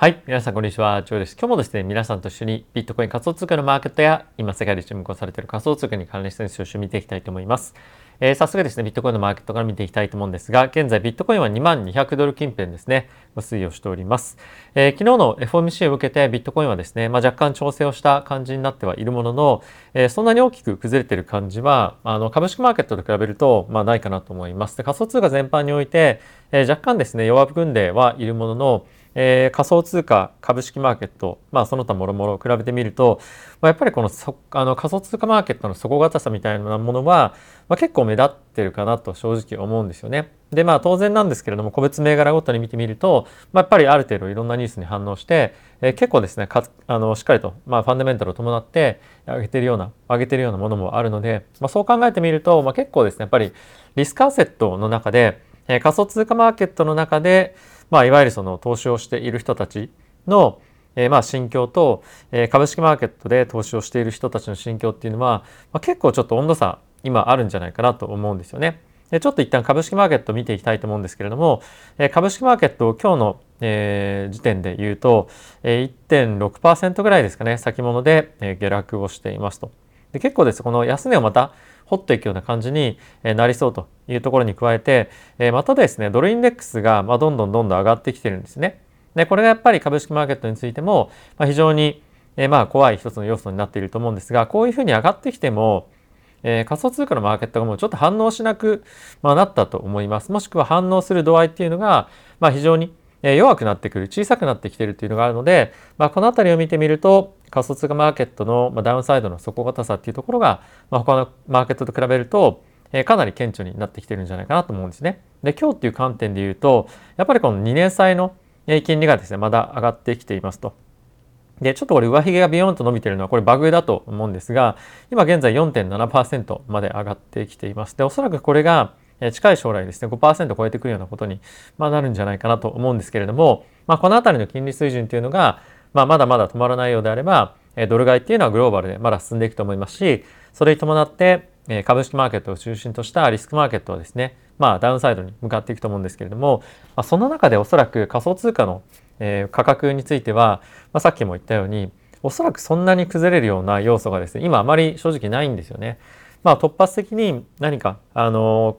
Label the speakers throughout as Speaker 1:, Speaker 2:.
Speaker 1: はい。皆さん、こんにちは。ジョーです。今日もですね、皆さんと一緒にビットコイン仮想通貨のマーケットや、今世界で注目されている仮想通貨に関連したニュースを見ていきたいと思います。えー、早速ですね、ビットコインのマーケットから見ていきたいと思うんですが、現在ビットコインは2200ドル近辺ですね、推移をしております。えー、昨日の FOMC を受けてビットコインはですね、まあ、若干調整をした感じになってはいるものの、えー、そんなに大きく崩れている感じは、あの株式マーケットと比べると、まあ、ないかなと思います。仮想通貨全般において、えー、若干ですね、弱含んではいるものの、えー、仮想通貨株式マーケット、まあ、その他もろもろ比べてみると、まあ、やっぱりこのあの仮想通貨マーケットの底堅さみたいなものは、まあ、結構目立ってるかなと正直思うんですよね。でまあ当然なんですけれども個別銘柄ごとに見てみると、まあ、やっぱりある程度いろんなニュースに反応して、えー、結構ですねかあのしっかりと、まあ、ファンダメンタルを伴って上げてるような上げてるようなものもあるので、まあ、そう考えてみると、まあ、結構ですねやっぱりリスクアセットの中で、えー、仮想通貨マーケットの中でまあ、いわゆるその投資をしている人たちの、えー、まあ心境と、えー、株式マーケットで投資をしている人たちの心境っていうのは、まあ、結構ちょっと温度差今あるんじゃないかなと思うんですよね。ちょっと一旦株式マーケットを見ていきたいと思うんですけれども、株式マーケットを今日の、時点で言うと、えー、1.6%ぐらいですかね先物で、下落をしていますと。で結構ですこの安値をまた掘っていくような感じになりそうというところに加えて、またですね、ドルインデックスがまどんどんどんどん上がってきてるんですね。で、これがやっぱり株式マーケットについても、ま非常にまあ怖い一つの要素になっていると思うんですが、こういうふうに上がってきても、えー、仮想通貨のマーケットがもうちょっと反応しなく、まあ、なったと思います。もしくは反応する度合いっていうのが、まあ、非常に弱くなってくる、小さくなってきてるっていうのがあるので、まあ、この辺りを見てみると、仮想通貨マーケットのダウンサイドの底堅さっていうところが、まあ、他のマーケットと比べると、かなり顕著になってきてるんじゃないかなと思うんですね。で、今日っていう観点で言うと、やっぱりこの2年債の金利がですね、まだ上がってきていますと。で、ちょっとこれ上髭がビヨンと伸びてるのはこれバグだと思うんですが、今現在4.7%まで上がってきています。で、おそらくこれが近い将来ですね、5%超えてくるようなことに、まなるんじゃないかなと思うんですけれども、まあ、この辺りの金利水準というのが、まあ、まだまだ止まらないようであれば、ドル買いっていうのはグローバルでまだ進んでいくと思いますし、それに伴って、株式マーケットを中心としたリスクマーケットはですね、まあ、ダウンサイドに向かっていくと思うんですけれども、まあ、その中でおそらく仮想通貨の、価格については、まあ、さっきも言ったように、おそらくそんなに崩れるような要素がですね、今あまり正直ないんですよね。まあ、突発的に何か、あの、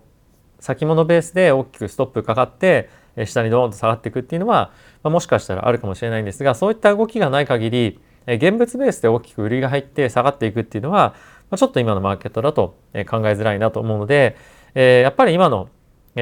Speaker 1: 先物ベースで大きくストップかかって、下にドーンと下がっていくっていうのは、ま、もしかしたらあるかもしれないんですがそういった動きがない限り現物ベースで大きく売りが入って下がっていくっていうのは、ま、ちょっと今のマーケットだと考えづらいなと思うので、え、やっぱり今の、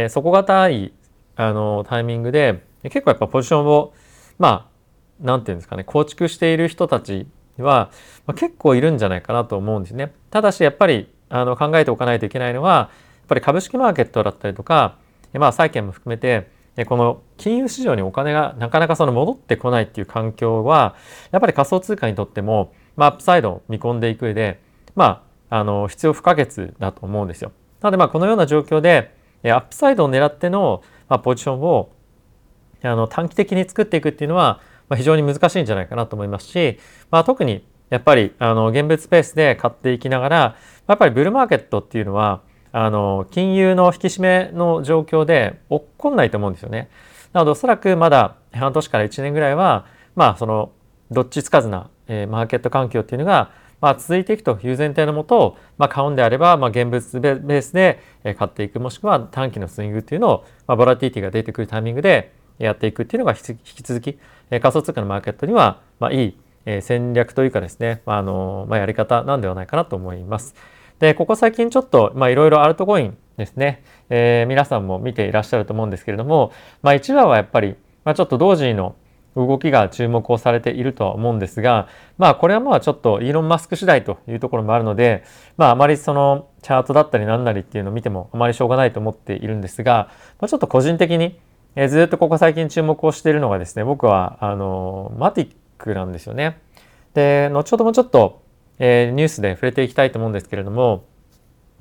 Speaker 1: 底堅いあのタイミングで結構やっぱポジションをまあ何て言うんですかね構築している人たちは、ま、結構いるんじゃないかなと思うんですね。ただしやっぱりあの考えておかないといけないのはっぱり株式マーケットだったりとかまあ債券も含めてこの金融市場にお金がなかなかその戻ってこないっていう環境はやっぱり仮想通貨にとっても、まあ、 upside を見込んでいく上でまああの必要不可欠だと思うんですよ。なのでまあこのような状況で upside を狙っての、ポジションをあの短期的に作っていくっていうのは、非常に難しいんじゃないかなと思いますし、まあ、特にやっぱりあの現物スペースで買っていきながらやっぱりブルーマーケットっていうのはあの金融の引き締めの状況で起こんないと思うんですよね。なのでおそらくまだ半年から1年ぐらいはまあそのどっちつかずな、えー、マーケット環境っていうのがまあ、続いていくという前提のもと、まあ、買うんであれば、まあ、現物ベースで買っていくもしくは短期のスイングっていうのを、まあ、ボラティティが出てくるタイミングでやっていくっていうのが引き続き仮想通貨のマーケットには、まあ、いい戦略というかですね、まああのまあ、やり方なんではないかなと思います。で、ここ最近ちょっと、まあ、いろいろアルトコインですね、えー、皆さんも見ていらっしゃると思うんですけれども、まあ、一話はやっぱり、まあ、ちょっと同時の動きが注目をされているとは思うんですが、まあこれはまあちょっとイーロン・マスク次第というところもあるので、まああまりそのチャートだったりなんなりっていうのを見てもあまりしょうがないと思っているんですが、まあ、ちょっと個人的に、えー、ずっとここ最近注目をしているのがですね、僕はあのマティックなんですよね。で、後ほどもちょっとえー、ニュースで触れていきたいと思うんですけれども、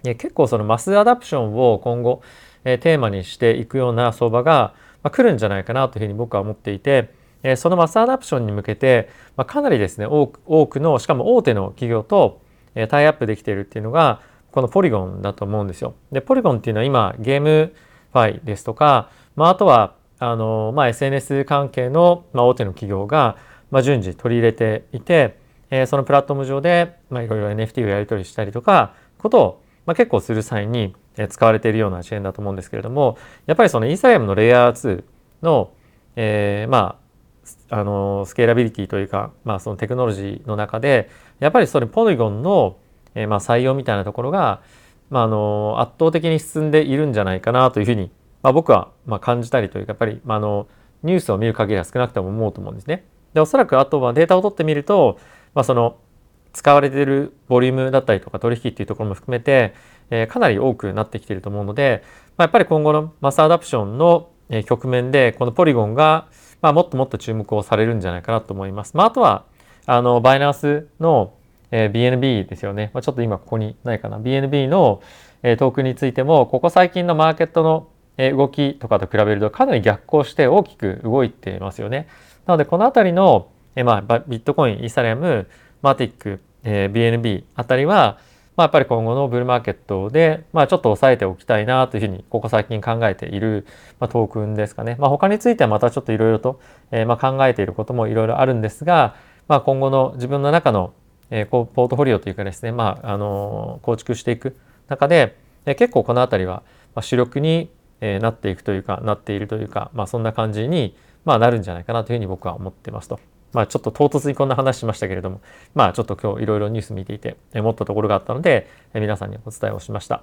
Speaker 1: えー、結構その mass adoption を今後、えー、テーマにしていくような相場が、まあ、来るんじゃないかなというふうに僕は思っていて、えー、その mass adoption に向けて、まあ、かなりですね多く多くのしかも大手の企業と、えー、タイアップできているっていうのがこのポリゴンだと思うんですよ。でポリゴンっていうのは今 GameFi ですとか、まあ、あとはあの、まあ、SNS 関係の、まあ、大手の企業が、まあ、順次取り入れていて、えー、そのプラットフォーム上で、まあ、いろいろ NFT をやり取りしたりとかことを、まあ、結構する際に使われているような支援だと思うんですけれどもやっぱりそのイーサリアムのレイヤー2の、えー、まああのスケーラビリティというか、まあ、そのテクノロジーの中でやっぱりそれポリゴンの、えー、まあ採用みたいなところが、まあ、あの圧倒的に進んでいるんじゃないかなというふうに、まあ、僕はまあ感じたりというかやっぱり、まあ、あのニュースを見る限りは少なくとも思うと思うんですね。でおそらくあとはデータを取ってみると、まあ、その使われているボリュームだったりとか取引っていうところも含めて、えー、かなり多くなってきていると思うので、まあ、やっぱり今後のマスアダプションの局面でこのポリゴンが、まあ、もっともっと注目をされるんじゃないかなと思います。まあ、あとはあのバイナンスの、えー、BNB ですよね、まあ、ちょっと今ここにないかな BNB の、えー、トークンについてもここ最近のマーケットの動きとかと比べるとかなり逆行して大きく動いていますよね。なのでこの辺りの、えまあ、ビットコインイーサリアムマティック、え、BNB あたりは、まあ、やっぱり今後のブルーマーケットで、まあ、ちょっと抑えておきたいなというふうにここ最近考えている、まあ、トークンですかね。まあ、他についてはまたちょっといろいろと、えー、まあ考えていることもいろいろあるんですが、まあ、今後の自分の中の、えー、ポートフォリオというかですね、まあ、あの構築していく中で、えー、結構この辺りは主力にえなっていくというかなっているというか、まあ、そんな感じに、まあ、なるんじゃないかなというふうに僕は思ってますと。まあちょっと唐突にこんな話しましたけれども、まあちょっと今日いろいろニュース見ていて思ったところがあったので、皆さんにお伝えをしました。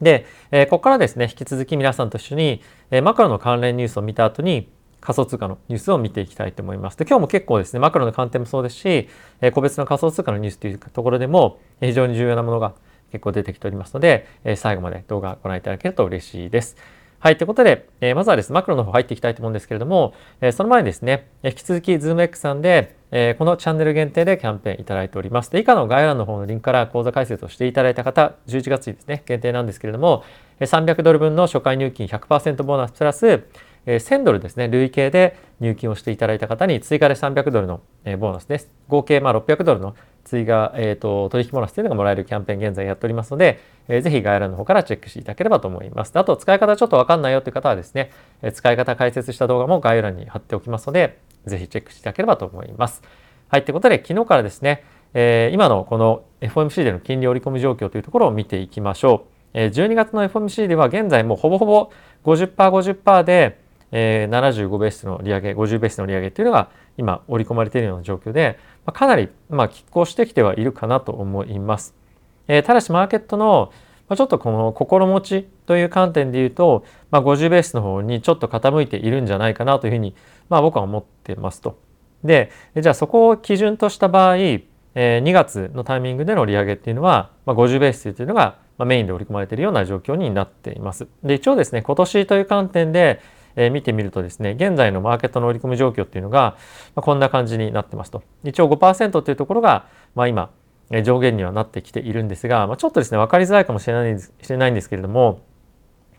Speaker 1: で、えここからですね、引き続き皆さんと一緒に、えマクロの関連ニュースを見た後に、仮想通貨のニュースを見ていきたいと思います。で、今日も結構ですね、マクロの観点もそうですし、え個別の仮想通貨のニュースというところでも、非常に重要なものが結構出てきておりますので、え最後まで動画ご覧いただけると嬉しいです。はい。ということで、え、まずはですね、マクロの方入っていきたいと思うんですけれども、え、その前にですね、引き続き ZoomX さんで、え、このチャンネル限定でキャンペーンいただいております。で、以下の概要欄の方のリンクから講座解説をしていただいた方、11月にですね、限定なんですけれども、300ドル分の初回入金100%ボーナスプラス、1000ドルですね、累計で入金をしていただいた方に追加で300ドルのボーナスです。合計まあ600ドルの追加、えーと、取引ボーナスというのがもらえるキャンペーン現在やっておりますので、えー、ぜひ概要欄の方からチェックしていただければと思います。あと使い方ちょっとわかんないよという方はですね、え使い方解説した動画も概要欄に貼っておきますので、ぜひチェックしていただければと思います。はい、ということで昨日からですね、えー、今のこの FOMC での金利織り込み状況というところを見ていきましょう。えー、12月の FOMC では現在もうほぼほぼ 50%50% 50%で、えー、75ベースの利上げ50ベースの利上げというのが今織り込まれているような状況で、ま、かなり、ま、拮抗してきてはいるかなと思います。え、ただしマーケットの、ちょっとこの心持ちという観点で言うと、まあ、50ベースの方にちょっと傾いているんじゃないかなというふうに、まあ、僕は思ってますと。でじゃあそこを基準とした場合、えー、2月のタイミングでの利上げっていうのは、まあ、50ベースというのがメインで織り込まれているような状況になっています。で一応ですね今年という観点でえ、見てみるとですね現在のマーケットの織り込み状況っていうのが、まあ、こんな感じになってますと。一応5%というところが、まあ、今上限にはなってきているんですが、まあ、ちょっとですね分かりづらいかもしれないしれないんですけれども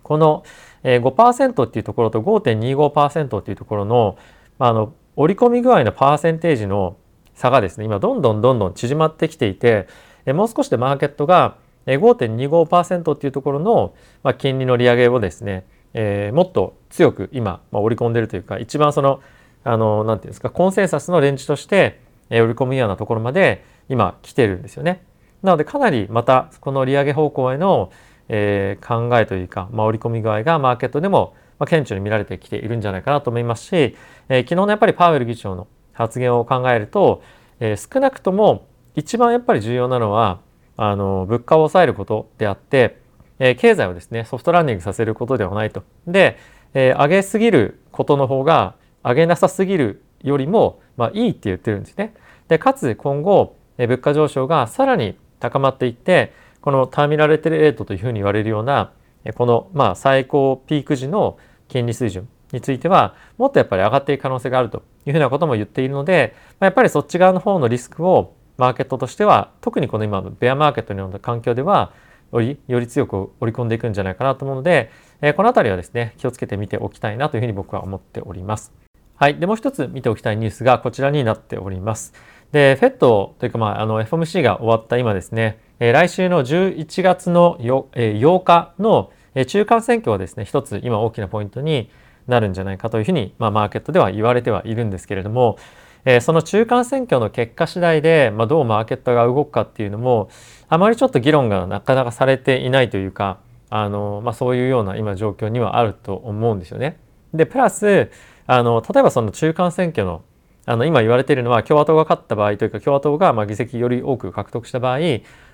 Speaker 1: この5%っていうところと5.25%っていうところの,、まあ、あの織り込み具合のパーセンテージの差がですね今どんどんどんどん縮まってきていてもう少しでマーケットが5.25%っていうところの、まあ、金利の利上げをですねえー、もっと強く今、まあ、織り込んでるというか一番そのあのなんていうんですかコンセンサスのレンジとして、えー、織り込むようなところまで今来てるんですよね。なのでかなりまたこの利上げ方向への、えー、考えというか、まあ、織り込み具合がマーケットでも、まあ、顕著に見られてきているんじゃないかなと思いますし、えー、昨日のやっぱりパウエル議長の発言を考えると、えー、少なくとも一番やっぱり重要なのはあの物価を抑えることであってえ経済をですねソフトランディングさせることではないと。で、え上げすぎることの方が上げなさすぎるよりも、まあ、いいって言ってるんですね。でかつ今後、え物価上昇がさらに高まっていってこのターミナルレートというふうに言われるようなこのまあ最高ピーク時の金利水準についてはもっとやっぱり上がっていく可能性があるというふうなことも言っているのでまやっぱりそっち側の方のリスクをマーケットとしては特にこの今のベアマーケットのような環境ではよりより強く織り込んでいくんじゃないかなと思うので、え、この辺りはですね気をつけてみておきたいなというふうに僕は思っております。はい。で、もう一つ見ておきたいニュースがこちらになっております。で、FED というか、まあ、あの FOMC が終わった今ですね、え、来週の11月の 8,、え、8日の中間選挙はですね、一つ今大きなポイントになるんじゃないかというふうに、まあ、マーケットでは言われてはいるんですけれども、え、その中間選挙の結果次第で、まあ、どうマーケットが動くかっていうのもあまりちょっと議論がなかなかされていないというかあの、まあ、そういうような今状況にはあると思うんですよね。でプラスあの例えばその中間選挙のあの今言われているのは共和党が勝った場合というか共和党がま議席より多く獲得した場合、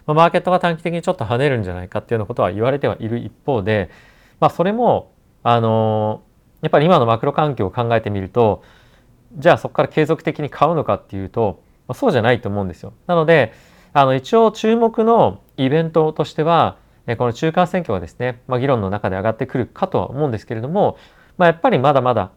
Speaker 1: ま、マーケットが短期的にちょっと跳ねるんじゃないかっていうようなことは言われてはいる一方で、まあ、それもあのやっぱり今のマクロ環境を考えてみるとじゃあそこから継続的に買うのかっていうと、まあ、そうじゃないと思うんですよ。なのであの一応注目のイベントとしてはこの中間選挙がですね、まあ、議論の中で上がってくるかとは思うんですけれども、まあ、やっぱりまだまだ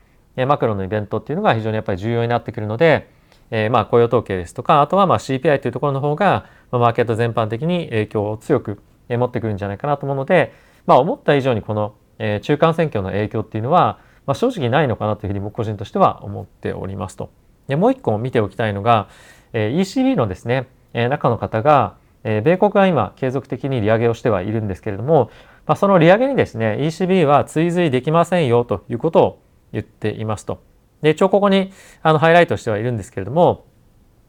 Speaker 1: マクロのイベントっていうのが非常にやっぱり重要になってくるので、えー、まあ雇用統計ですとかあとはまあ CPI というところの方がマーケット全般的に影響を強く持ってくるんじゃないかなと思うので、まあ、思った以上にこの中間選挙の影響っていうのは、まあ、正直ないのかなというふうに僕個人としては思っておりますと。でもう一個見ておきたいのが ECB のですね中の方が米国は今継続的に利上げをしてはいるんですけれども、まあ、その利上げにですね ECB は追随できませんよということを言っていますと。で一応ここにあのハイライトしてはいるんですけれども、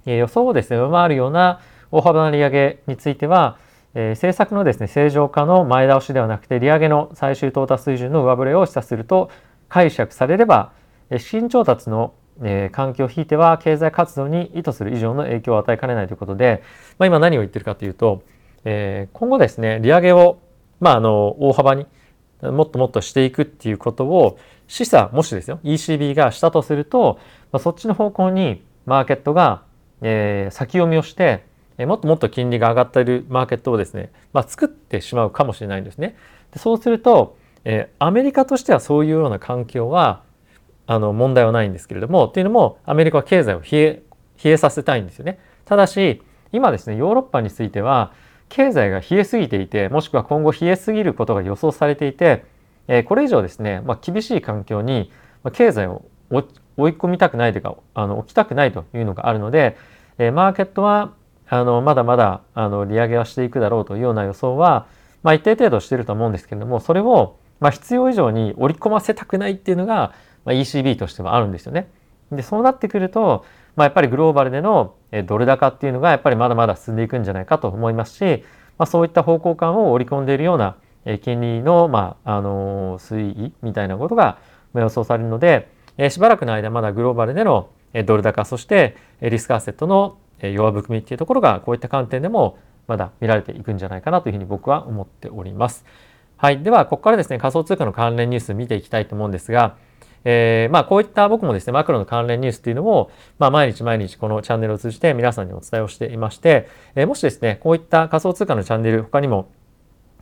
Speaker 1: え予想をですね上回るような大幅な利上げについては、え政策のですね正常化の前倒しではなくて利上げの最終到達水準の上振れを示唆すると解釈されれば資金調達のえ、環境を引いては経済活動に意図する以上の影響を与えかねないということで、まあ、今何を言ってるかというと、えー、今後ですね利上げを、まあ、あの大幅にもっともっとしていくっていうことを示唆もしですよ ECB がしたとすると、まあ、そっちの方向にマーケットが、えー、先読みをして、えー、もっともっと金利が上がっているマーケットをですね、まあ、作ってしまうかもしれないんですね。でそうすると、えー、アメリカとしてはそういうような環境はあの問題はないんですけれどもっていうのもアメリカは経済を冷え冷えさせたいんですよね。ただし今ですねヨーロッパについては経済が冷えすぎていてもしくは今後冷えすぎることが予想されていて、えー、これ以上ですね、まあ、厳しい環境に経済を追い込みたくないというかあの置きたくないというのがあるので、えー、マーケットはあのまだまだあの利上げはしていくだろうというような予想は、まあ、一定程度してると思うんですけれどもそれをまあ必要以上に織り込ませたくないっていうのが、まあ、ECB としてはあるんですよね。でそうなってくると、まあ、やっぱりグローバルでのドル高っていうのがやっぱりまだまだ進んでいくんじゃないかと思いますし、まあ、そういった方向感を織り込んでいるような金利の、まあ、あの推移みたいなことが予想されるのでしばらくの間まだグローバルでのドル高そしてリスクアセットの弱含みっていうところがこういった観点でもまだ見られていくんじゃないかなというふうに僕は思っております。はい。では、ここからですね、仮想通貨の関連ニュース見ていきたいと思うんですが、えー、まあ、こういった僕もですね、マクロの関連ニュースっていうのを、まあ、毎日毎日このチャンネルを通じて皆さんにお伝えをしていまして、えー、もしですね、こういった仮想通貨のチャンネル、他にも、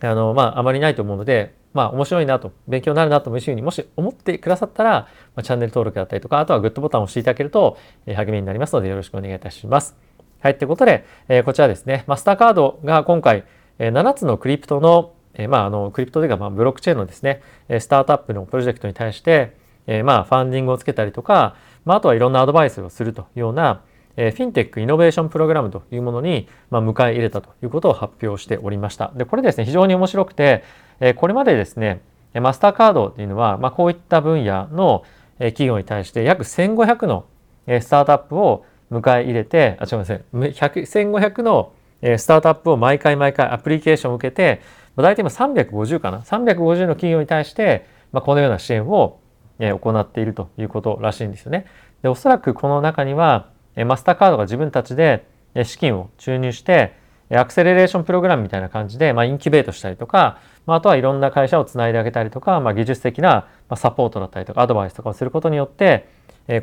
Speaker 1: あの、まあ、あまりないと思うので、まあ、面白いなと、勉強になるなというふうにもし思ってくださったら、まあ、チャンネル登録だったりとか、あとはグッドボタンを押していただけると、えー、励みになりますので、よろしくお願いいたします。はい、ということで、えー、こちらですね、マスターカードが今回、えー、7つの crypto のえ、まあ、あの、 crypto というか、まあ、ブロックチェーンのですね、スタートアップのプロジェクトに対して、え、まあ、 funding をつけたりとか、まあ、あとはいろんなアドバイスをするというような、え、フィンテックイノベーションプログラムというものに、まあ、迎え入れたということを発表しておりました。で、これですね、非常に面白くて、え、これまでですね、マスターカードっていうのは、まあ、こういった分野の企業に対して約1500のスタートアップを迎え入れて、あ、違いません、1500のスタートアップを毎回毎回アプリケーションを受けて、大体今350かな350の企業に対して、まあ、このような支援を行っているということらしいんですよね。でおそらくこの中にはマスターカードが自分たちで資金を注入してアクセレレーションプログラムみたいな感じで、まあ、インキュベートしたりとか、まあ、あとはいろんな会社をつないであげたりとか、まあ、技術的なサポートだったりとかアドバイスとかをすることによって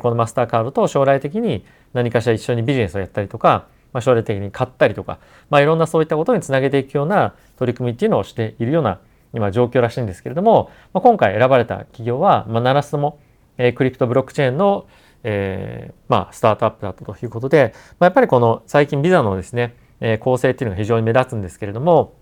Speaker 1: このマスターカードと将来的に何かしら一緒にビジネスをやったりとかまあ、将来的に買ったりとか、まあ、いろんなそういったことにつなげていくような取り組みっていうのをしているような今状況らしいんですけれども、まあ、今回選ばれた企業は、まあ、7つとも、えー、クリプトブロックチェーンの、えー、まあ、スタートアップだったということで、まあ、やっぱりこの最近ビザのですね、えー、構成っていうのが非常に目立つんですけれども、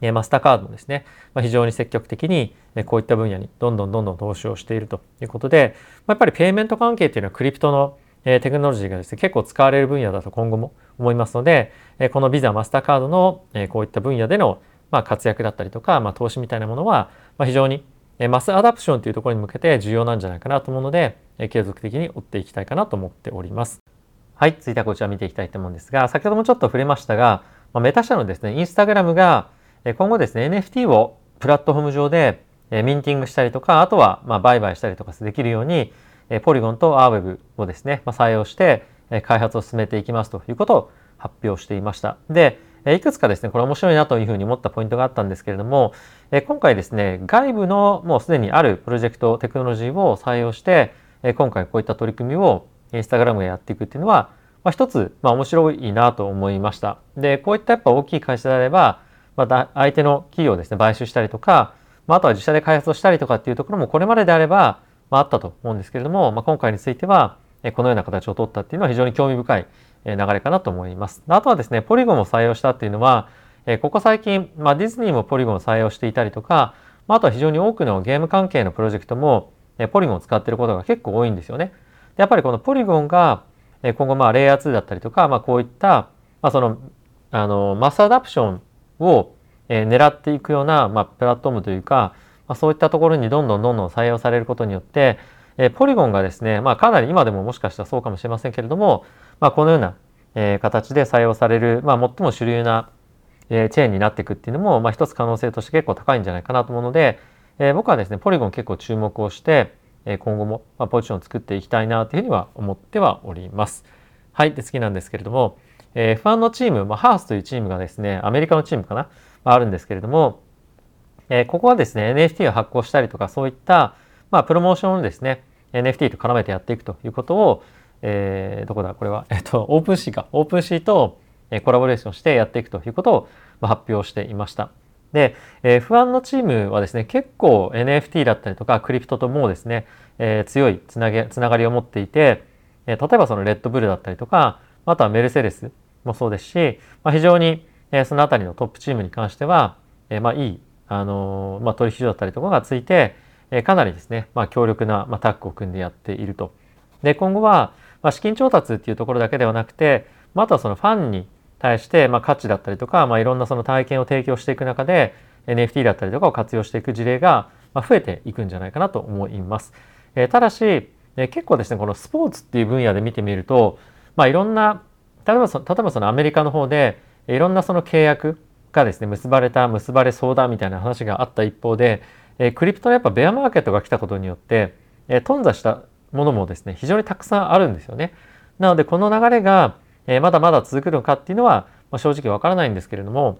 Speaker 1: えー、マスターカードもですね、まあ、非常に積極的に、えこういった分野にどんどんどんどん投資をしているということで、まあ、やっぱりペイメント関係っていうのはクリプトのえテクノロジーがですね、結構使われる分野だと今後も思いますので、えこのビザ、マスターカードの、えこういった分野での、ま活躍だったりとか、まあ、投資みたいなものは、ま非常にえマスアダプションというところに向けて重要なんじゃないかなと思うので、え継続的に追っていきたいかなと思っております。はい、続いてはこちら見ていきたいと思うんですが、先ほどもちょっと触れましたが、まメタ社のですね、インスタグラムが今後ですね、NFT をプラットフォーム上でミンティングしたりとか、あとはま売買したりとかできるように、ポリゴンとアーウェブをですね、ま採用して開発を進めていきますということを発表していました。で、いくつかですね、これ面白いなというふうに思ったポイントがあったんですけれども、今回ですね、外部のもうすでにあるプロジェクト、テクノロジーを採用して、今回こういった取り組みをインスタグラムでやっていくっていうのは、まあ、一つ、まあ、面白いなと思いました。で、こういったやっぱ大きい会社であれば、まあ、相手の企業をですね、買収したりとか、まあ、あとは自社で開発をしたりとかっていうところもこれまでであれば、まあ、あったと思うんですけれども、まあ、今回については、このような形を取ったっていうのは非常に興味深い流れかなと思います。あとはですね、ポリゴンを採用したっていうのは、ここ最近、まあ、ディズニーもポリゴンを採用していたりとか、まあ、あとは非常に多くのゲーム関係のプロジェクトも、ポリゴンを使っていることが結構多いんですよね。やっぱりこのポリゴンが、今後まあレイヤー2だったりとか、まあ、こういった、まあ、その、あの、マスアダプションを狙っていくような、まあ、プラットフォームというか、まあ、そういったところにどんどんどんどん採用されることによって、えポリゴンがですね、まあ、かなり今でももしかしたらそうかもしれませんけれども、まあ、このような、え形で採用される、まあ、最も主流な、えチェーンになっていくっていうのも、まあ、一つ可能性として結構高いんじゃないかなと思うので、え僕はですね、 Polygon 結構注目をして、え今後も、まポジションを作っていきたいなというふうには思ってはおります。はい。で、次なんですけれども、え F1 のチーム、まあ、 Haas というチームがですね、アメリカのチームかな、まあ、あるんですけれども、えここはですね、NFT を発行したりとか、そういった、まあ、プロモーションをですね、NFT と絡めてやっていくということを、えー、どこだこれは、えっと、 OpenSea か。 OpenSea とコラボレーションしてやっていくということを発表していました。で、F1 のチームはですね、結構 NFT だったりとか、クリプトともうですね、えー、強いつなげ、つながりを持っていて、え例えばそのレッドブルだったりとか、あとはメルセデスもそうですし、まあ、非常に、えそのあたりのトップチームに関しては、えまあいい、あのまあ、取引所だったりとかがついて、えかなりですね、まあ、強力な、ま、タッグを組んでやっていると。で、今後は、ま、資金調達っていうところだけではなくて、まあ、とはそのファンに対して、ま、価値だったりとか、まあ、いろんなその体験を提供していく中で、NFT だったりとかを活用していく事例が、増えていくんじゃないかなと思います。え、ただし、え結構ですね、このスポーツっていう分野で見てみると、まあ、いろんな、例えばそ例えばそのアメリカの方で、いろんなその契約がですね、結ばれた、結ばれそうだみたいな話があった一方で、えー、クリプトのやっぱベアマーケットが来たことによって、えー、頓挫したものもですね、非常にたくさんあるんですよね。なので、この流れが、えー、まだまだ続くのかっていうのは、まあ、正直わからないんですけれども、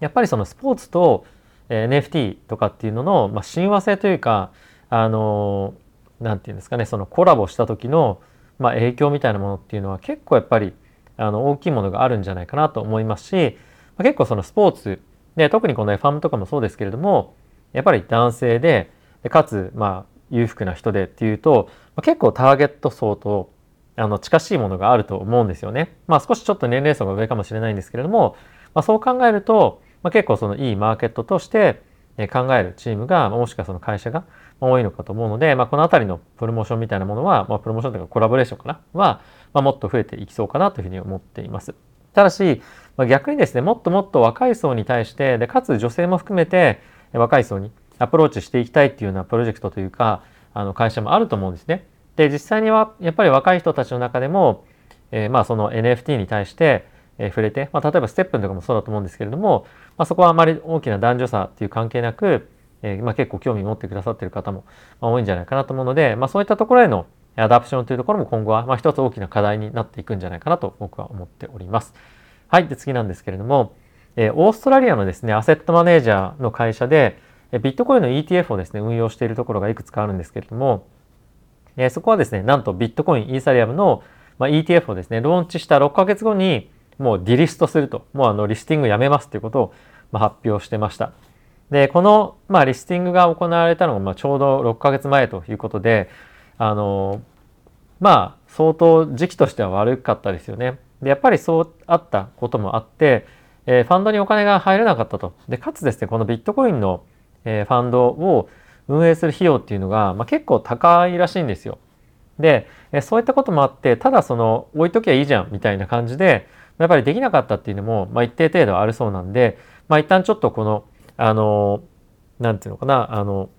Speaker 1: やっぱりそのスポーツと、えー、NFT とかっていうのの、まあ、親和性というか、あのー何て言うんですかねそのコラボした時の、まあ、影響みたいなものっていうのは結構やっぱりあの大きいものがあるんじゃないかなと思いますし、まあ、結構そのスポーツで特にこの F1 とかもそうですけれどもやっぱり男性でかつまあ裕福な人でっていうと、まあ、結構ターゲット層とあの近しいものがあると思うんですよね。まあ少しちょっと年齢層が上かもしれないんですけれども、まあ、そう考えると、まあ、結構そのいいマーケットとして考えるチームがもしくはその会社が多いのかと思うので、まあ、この辺りのプロモーションみたいなものは、まあ、プロモーションというかコラボレーションかなは、まあ、もっと増えていきそうかなというふうに思っています。ただし、まあ、逆にですね、もっともっと若い層に対して、で、かつ女性も含めて若い層にアプローチしていきたいっていうようなプロジェクトというか、あの会社もあると思うんですね。で、実際にはやっぱり若い人たちの中でも、えー、まあその NFT に対して、え、触れて、まあ、例えば STEPN とかもそうだと思うんですけれども、まあ、そこはあまり大きな男女差っていう関係なく、えー、まあ、結構興味持ってくださってる方も多いんじゃないかなと思うので、まあ、そういったところへの adoption というところも今後はまあ一つ大きな課題になっていくんじゃないかなと僕は思っております。はい。で、次なんですけれども、えー、オーストラリアのですね、アセットマネージャーの会社で、ビットコインの ETF をですね、運用しているところがいくつかあるんですけれども、え、そこはですね、なんとビットコイン、イーサリアムの、ま、ETF をですね、ローンチした6ヶ月後に、もうディリストすると、もうあのリスティングやめますということを、ま、発表してました。で、この、まあ、リスティングが行われたのが、ま、ちょうど6ヶ月前ということで、あの、まあ、相当時期としては悪かったですよね。で、やっぱりそうあったこともあって、えー、ファンドにお金が入らなかったと。で、かつですね、このビットコインの、えー、ファンドを運営する費用っていうのが、まあ、結構高いらしいんですよ。で、えー、そういったこともあって、ただその、置いときゃいいじゃんみたいな感じで、やっぱりできなかったっていうのも、まあ、一定程度あるそうなんで、まあ、一旦ちょっとこの、あの、なんていうのかな、あの、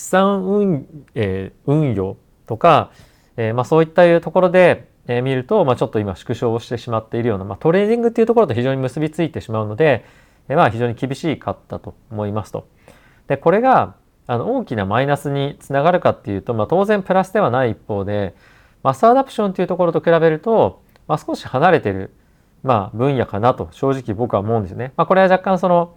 Speaker 1: 資産運,、えー、運用とか、えー、まあ、そういったところで、え見ると、まあ、ちょっと今縮小してしまっているような、まあ、トレーディングっていうところと非常に結びついてしまうので、えまあ非常に厳しかったと思いますと。でこれがあの大きなマイナスにつながるかっていうと、まあ、当然プラスではない一方で mass adoption というところと比べると、まあ、少し離れてる、まあ、分野かなと正直僕は思うんですよね。まあ、これは若干その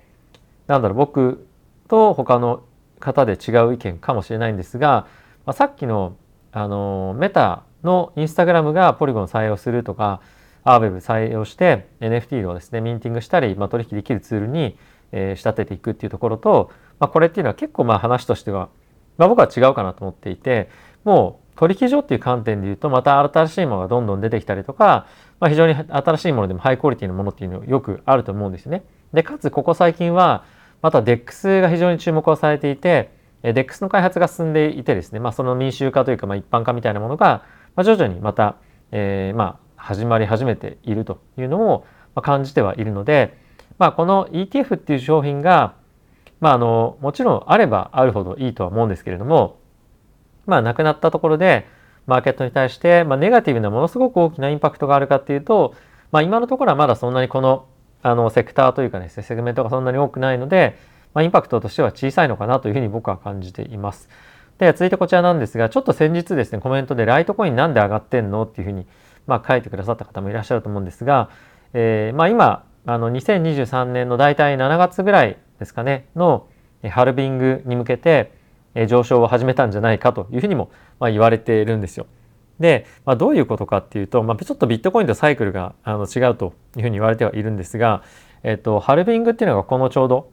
Speaker 1: なんだろう僕と他の方で違う意見かもしれないんですが、まあ、さっきのあのメタのインスタグラムがポリゴン採用するとかアーウェブ採用して NFT をですねミンティングしたり、まあ、取引できるツールに、えー、仕立てていくっていうところと、まあ、これっていうのは結構まあ話としては、まあ、僕は違うかなと思っていてもう取引所っていう観点で言うとまた新しいものがどんどん出てきたりとか、まあ、非常に新しいものでもハイクオリティのものっていうのよくあると思うんですよね。でかつここ最近はまた DEX が非常に注目をされていて DEX の開発が進んでいてですね、まあ、その民衆化というか、まあ、一般化みたいなものが、徐々にまた、えー、まあ始まり始めているというのを感じてはいるので、まあ、この ETF っていう商品が、まあ、あのもちろんあればあるほどいいとは思うんですけれども、まあ、なくなったところでマーケットに対して、まあ、ネガティブなものすごく大きなインパクトがあるかっていうと、まあ、今のところはまだそんなにこのあのセクターというかですねセグメントがそんなに多くないので、まあ、インパクトとしては小さいのかなというふうに僕は感じています。で続いてこちらなんですがちょっと先日ですねコメントでライトコインなんで上がってんのっていうふうにまあ、書いてくださった方もいらっしゃると思うんですが、えー、まあ、今あの2023年の大体7月ぐらいですかねのハルビングに向けて上昇を始めたんじゃないかというふうにもま言われているんですよ。で、まあ、どういうことかっていうと、まあ、ちょっとビットコインとサイクルがあの違うというふうに言われてはいるんですが、えっと、ハルビングっていうのがこのちょうど、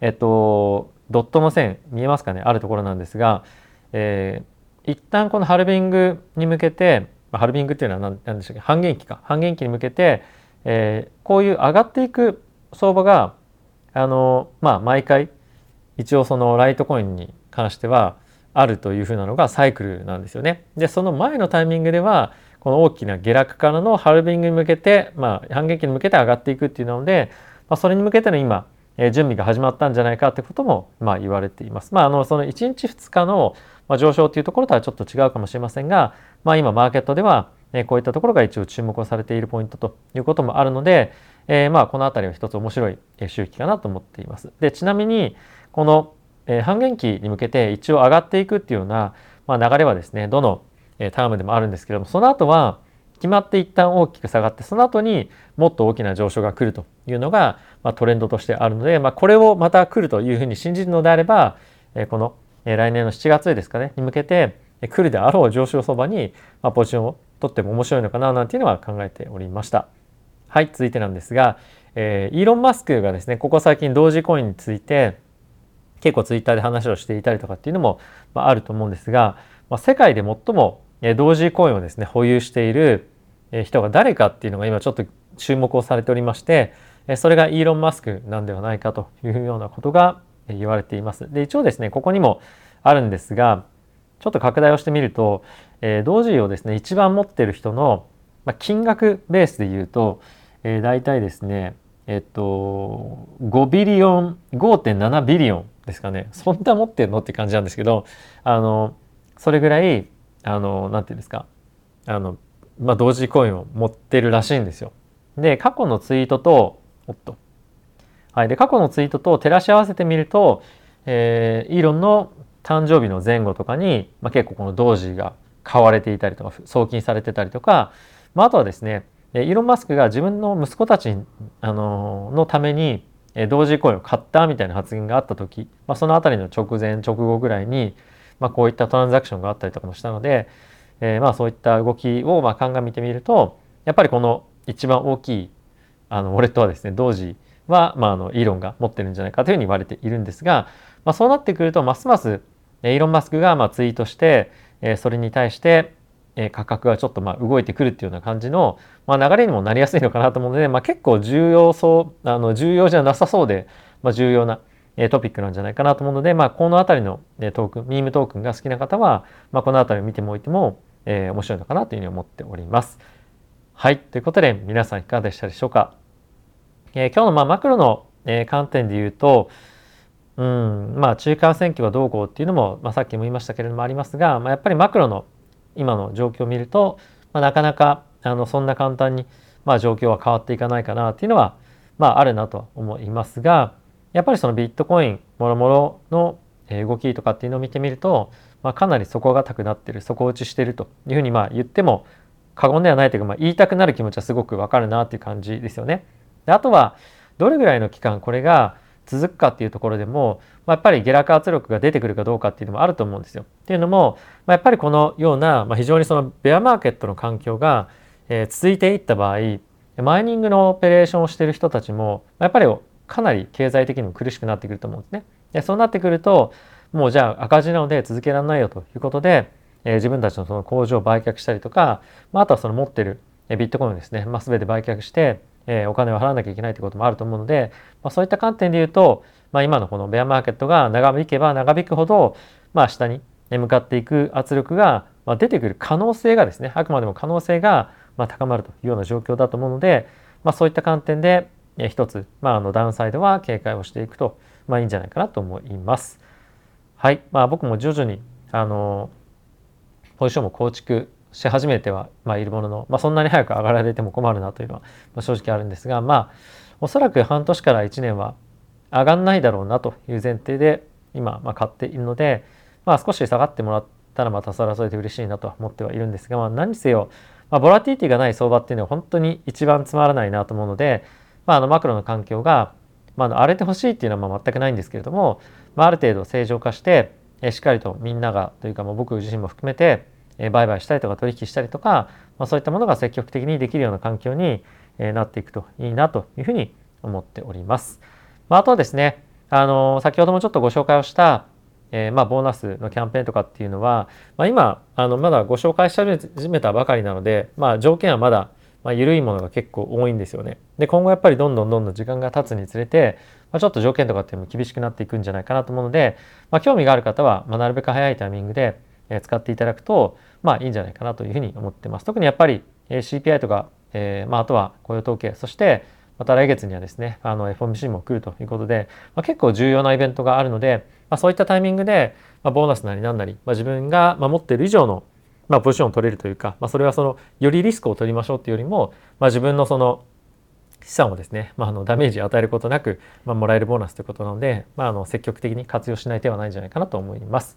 Speaker 1: えっと、ドットの線見えますかね？あるところなんですが、えー、一旦このハルビングに向けてハルビングっていうのは何何でしたっけ？半減期か。半減期に向けて、えー、こういう上がっていく相場があのまあ毎回一応そのライトコインに関してはあるというふうなのがサイクルなんですよね。でその前のタイミングではこの大きな下落からのハルビングに向けて、まあ、半減期に向けて上がっていくっていうので、まあ、それに向けての今、え、準備が始まったんじゃないかってことも、まあ、言われています。まあ、あのその1日2日の、上昇っていうところとはちょっと違うかもしれませんが、まあ、今マーケットではこういったところが一応注目をされているポイントということもあるので、えー、まあこの辺りは一つ面白い周期かなと思っています。でちなみにこのえ半減期に向けて一応上がっていくっていうような、まあ、流れはですねどのタームでもあるんですけどもその後は決まって一旦大きく下がってその後にもっと大きな上昇が来るというのが、まあ、トレンドとしてあるので、まあ、これをまた来るというふうに信じるのであればえこのえ来年の7月ですかねに向けてえ来るであろう上昇相場に、まあ、ポジションを取っても面白いのかななんていうのは考えておりました。はい、続いてなんですが、えー、イーロン・マスクがですね、ここ最近同時コインについて結構ツイッターで話をしていたりとかっていうのも、まあ、あると思うんですが、まあ、世界で最も同時コインをですね、保有している人が誰かっていうのが今ちょっと注目をされておりまして、それがイーロン・マスクなんではないかというようなことが言われています。で、一応ですね、ここにもあるんですが、ちょっと拡大をしてみると、えー、同時をですね一番持ってる人の、まあ、金額ベースで言うと、えー、大体ですねえっと5ビリオン5.7ビリオンですかね。そんな持ってるの？って感じなんですけどあのそれぐらいあのなていうんですか。あの、まあ、同時コインを持ってるらしいんですよ。で過去のツイートとおっと。はい、で過去のツイートと照らし合わせてみると、えー、イーロンの誕生日の前後とかに、まあ、結構この同時が買われていたりとか送金されてたりとか、まあ、あとはですねイーロン・マスクが自分の息子たちあののために同時コインを買ったみたいな発言があった時、まあ、その辺りの直前直後ぐらいに、まあ、こういったトランザクションがあったりとかもしたので、えー、まあそういった動きをまあ鑑みてみるとやっぱりこの一番大きいあのウォレットはですね同時は、まあ、あのイーロンが持ってるんじゃないかというふうに言われているんですが、まあ、そうなってくるとますますイーロン・マスクがまあツイートしてえそれに対してえ価格がちょっとまあ動いてくるっていうような感じの、まあ、流れにもなりやすいのかなと思うので、まあ、結構重要そうあの重要じゃなさそうで、まあ、重要なえトピックなんじゃないかなと思うので、まあ、この辺りのトークンミームトークンが好きな方は、まあ、この辺りを見てもおいても、えー、面白いのかなというふうに思っております。はい。ということで皆さんいかがでしたでしょうか？えー、今日のまあマクロの、え、観点で言うと、うん、まあ中間選挙がどうこうっていうのも、まあ、さっきも言いましたけれどもありますが、まあ、やっぱりマクロの今の状況を見ると、まあ、なかなかあのそんな簡単に、まあ、状況は変わっていかないかなっていうのは、まあ、あるなと思いますがやっぱりそのビットコインもろもろの動きとかっていうのを見てみると、まあ、かなり底堅くなってる底打ちしてるというふうにまあ言っても過言ではないというか、まあ、言いたくなる気持ちはすごくわかるなっていう感じですよね。であとはどれぐらいの期間これが続くかっていうところでも、まあ、やっぱり下落圧力が出てくるかどうかっていうのもあると思うんですよ。っていうのも、まあ、やっぱりこのような、まあ、非常にそのベアマーケットの環境が、えー、続いていった場合マイニングのオペレーションをしている人たちもまやっぱりかなり経済的にも苦しくなってくると思うんですね。でそうなってくるともうじゃあ赤字なので続けられないよということで、えー、自分たちのその工場を売却したりとか、まあ、あとはその持ってるビットコインですね、まあ、全て売却して、えー、お金を払わなきゃいけないということもあると思うので、まあ、そういった観点で言うと、まあ、今のこのベアマーケットが長引けば長引くほど、まあ、下に向かっていく圧力が出てくる可能性がですねあくまでも可能性が高まるというような状況だと思うので、まあ、そういった観点で一つ、まあ、あのダウンサイドは警戒をしていくと、まあ、いいんじゃないかなと思います。はい、まあ、僕も徐々にあのポジションも構築し始めては、まあ、いるものの、まあ、そんなに早く上がられても困るなというのは、まあ、正直あるんですがまあおそらく半年から1年は上がんないだろうなという前提で今、まあ、買っているので、まあ、少し下がってもらったらまたそれはそれで嬉しいなと思ってはいるんですが、まあ、何せよ、まあ、ボラティティがない相場っていうのは本当に一番つまらないなと思うので、まあ、あのマクロの環境が、まあ、荒れてほしいっていうのはまあ全くないんですけれども、まあ、ある程度正常化してしっかりとみんながというかもう僕自身も含めて売買したりとか取引したりとか、まあ、そういったものが積極的にできるような環境になっていくといいなというふうに思っております。まあ、あとはですね、あの先ほどもちょっとご紹介をした、えー、まあ、ボーナスのキャンペーンとかっていうのは、まあ、今あのまだご紹介し始めたばかりなので、まあ、条件はまだ、まあ、緩いものが結構多いんですよね。で今後やっぱりどんどんどんどん時間が経つにつれて、まあ、ちょっと条件とかっていうのも厳しくなっていくんじゃないかなと思うので、まあ、興味がある方は、まあ、なるべく早いタイミングで使っていただくと、まあ、いいんじゃないかなというふうに思ってます。特にやっぱり CPI とか、えーまあ、あとは雇用統計そしてまた来月にはですねあの FOMC も来るということで、まあ、結構重要なイベントがあるので、まあ、そういったタイミングで、まあ、ボーナスなりなんなり、まあ、自分が持っている以上の、まあ、ポジションを取れるというか、まあ、それはそのよりリスクを取りましょうというよりも、まあ、自分のその資産をですね、まあ、あのダメージ与えることなく、まあ、もらえるボーナスということなので、まあ、あの積極的に活用しない手はないんじゃないかなと思います。